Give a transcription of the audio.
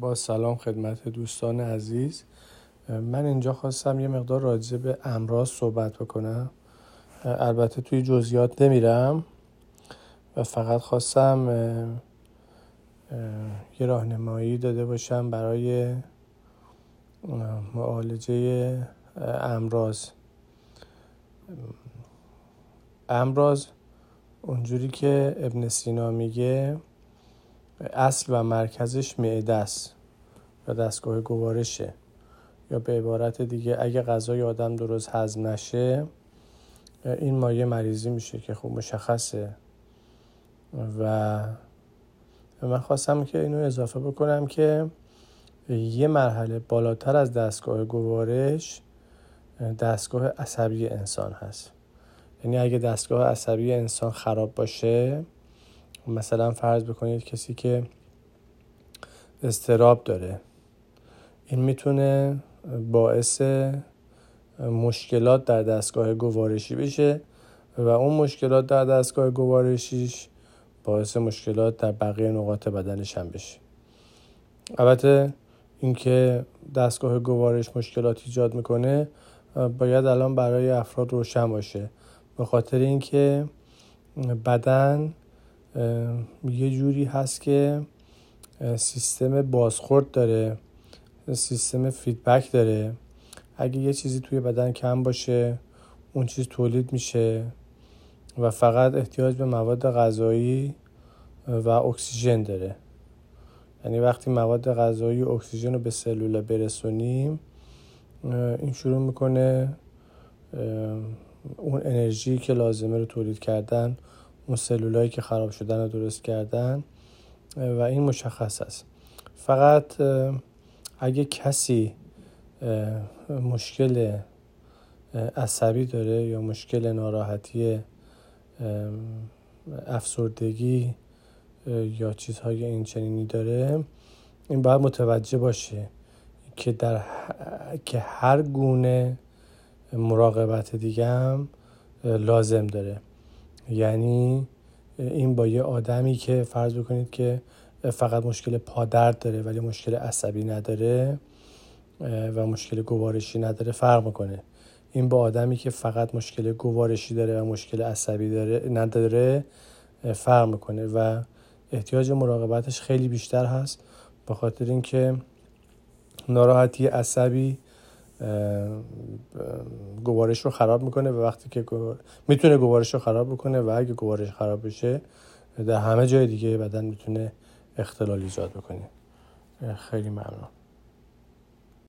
با سلام خدمت دوستان عزیز. من اینجا خواستم یه مقدار راجع به امراض صحبت بکنم. البته توی جزئیات نمیرم و فقط خواستم یه راهنمایی داده باشم برای معالجه امراض. امراض اونجوری که ابن سینا میگه اصل و مرکزش معده است و دستگاه گوارشه. یا به عبارت دیگه اگه غذای آدم درست هضم نشه این مایه مریضی میشه که خوب مشخصه. و من خواستم که اینو اضافه بکنم که یه مرحله بالاتر از دستگاه گوارش دستگاه عصبی انسان هست. یعنی اگه دستگاه عصبی انسان خراب باشه مثلا فرض بکنید کسی که استراب داره. این می‌تونه باعث مشکلات در دستگاه گوارشی بشه و اون مشکلات در دستگاه گوارشیش باعث مشکلات در بقیه نقاط بدنش هم بشه. البته اینکه دستگاه گوارش مشکلات ایجاد می‌کنه باید الان برای افراد روشن باشه. به خاطر اینکه بدن یه جوری هست که سیستم بازخورد داره سیستم feedback داره. اگه یه چیزی توی بدن کم باشه اون چیز تولید میشه و فقط احتیاج به مواد غذایی و اکسیژن داره. یعنی وقتی مواد غذایی و اکسیژن رو به سلول برسونیم این شروع می‌کنه اون انرژی که لازمه رو تولید کردن اون سلولایی که خراب شدن رو درست کردن و این مشخص است. فقط اگه کسی مشکل عصبی داره یا مشکل ناراحتی افسردگی یا چیزهای این چنینی داره این باید متوجه باشه که در که هر گونه مراقبت دیگه هم لازم داره. یعنی این با یه آدمی که فرض بکنید که فقط مشکل پادرد داره ولی مشکل عصبی نداره و مشکل گوارشی نداره فرق می‌کنه. این با آدمی که فقط مشکل گوارشی داره و مشکل عصبی داره نداره فرق می‌کنه و احتیاج مراقبتش خیلی بیشتر هست. به خاطر اینکه ناراحتی عصبی گوارش رو خراب می‌کنه و وقتی که می‌تونه گوارش رو خراب بکنه و اگه گوارش خراب بشه در همه جای دیگه بدن می‌تونه اختلال ایجاد بکنه. خیلی ممنون.